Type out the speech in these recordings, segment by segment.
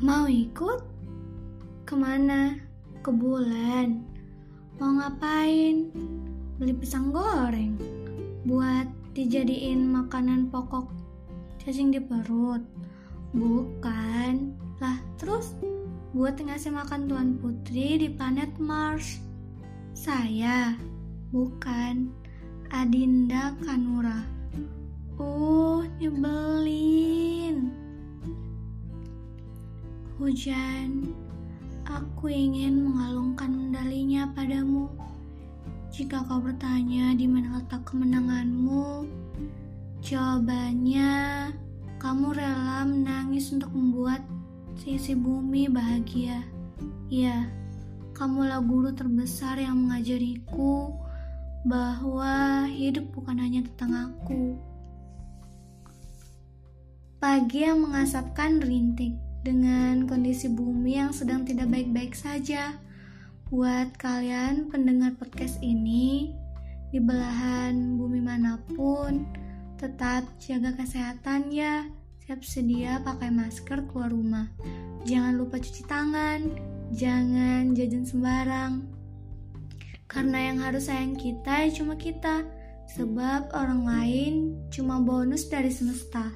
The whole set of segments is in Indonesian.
Mau ikut? Ke mana? Ke bulan? Mau ngapain? Beli pisang goreng buat dijadiin makanan pokok cacing di perut. Bukan. Lah, terus buat ngasih makan Tuan Putri di planet Mars. Saya, bukan. Adinda Kanura. Oh, nyebelin. Hujan, aku ingin mengalungkan medalinya padamu. Jika kau bertanya di mana letak kemenanganmu, jawabannya kamu rela menangis untuk membuat sisi bumi bahagia. Ya, kamulah guru terbesar yang mengajariku bahwa hidup bukan hanya tentang aku. Pagi yang mengasapkan rintik dengan kondisi bumi yang sedang tidak baik-baik saja. Buat kalian pendengar podcast ini, di belahan bumi mana pun, tetap jaga kesehatan ya. Siap sedia pakai masker keluar rumah. Jangan lupa cuci tangan, jangan jajan sembarang. Karena yang harus sayang kita cuma kita, sebab orang lain cuma bonus dari semesta.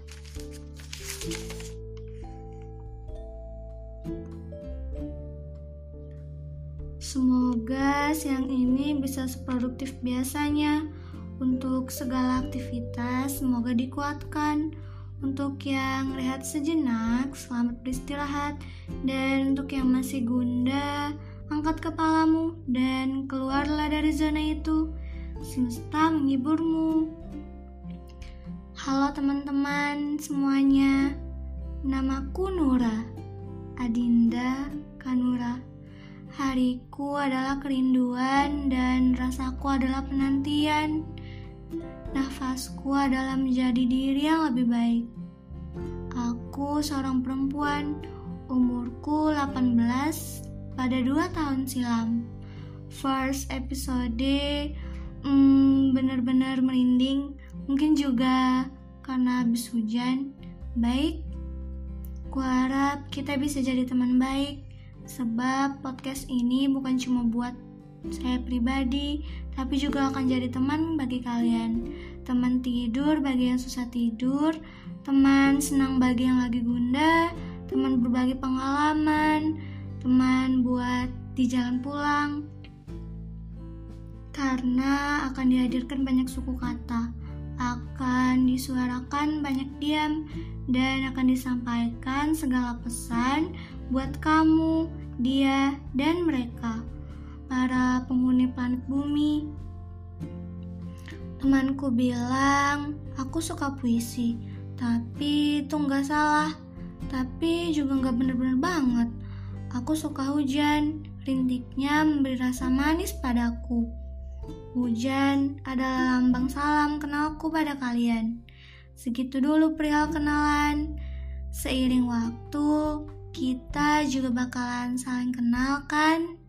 Semoga siang ini bisa seproduktif biasanya. Untuk segala aktivitas, semoga dikuatkan. Untuk yang rehat sejenak, selamat beristirahat. Dan untuk yang masih gunda, angkat kepalamu dan keluarlah dari zona itu. Semesta menghiburmu. Halo teman-teman semuanya, namaku Nura, Adinda Kanura. Hariku adalah kerinduan dan rasaku adalah penantian. Nafasku adalah menjadi diri yang lebih baik. Aku seorang perempuan, umurku 18 pada 2 tahun silam. First episode hmm, benar-benar merinding, mungkin juga karena habis hujan. Baik, kuharap kita bisa jadi teman baik Sebab podcast ini bukan cuma buat saya pribadi, tapi juga akan jadi teman bagi kalian. Teman tidur bagi yang susah tidur, teman senang bagi yang lagi gunda, teman berbagi pengalaman, teman buat di jalan pulang. Karena akan dihadirkan banyak suku kata, akan disuarakan banyak diam, dan akan disampaikan segala pesan buat kamu, dia, dan mereka, para penghuni planet bumi. Temanku bilang, aku suka puisi, tapi itu nggak salah. Tapi juga nggak bener-bener banget. Aku suka hujan, rintiknya memberi rasa manis padaku. Hujan adalah lambang salam kenalku pada kalian. Segitu dulu perihal kenalan. Seiring waktu, kita juga bakalan saling kenal kan?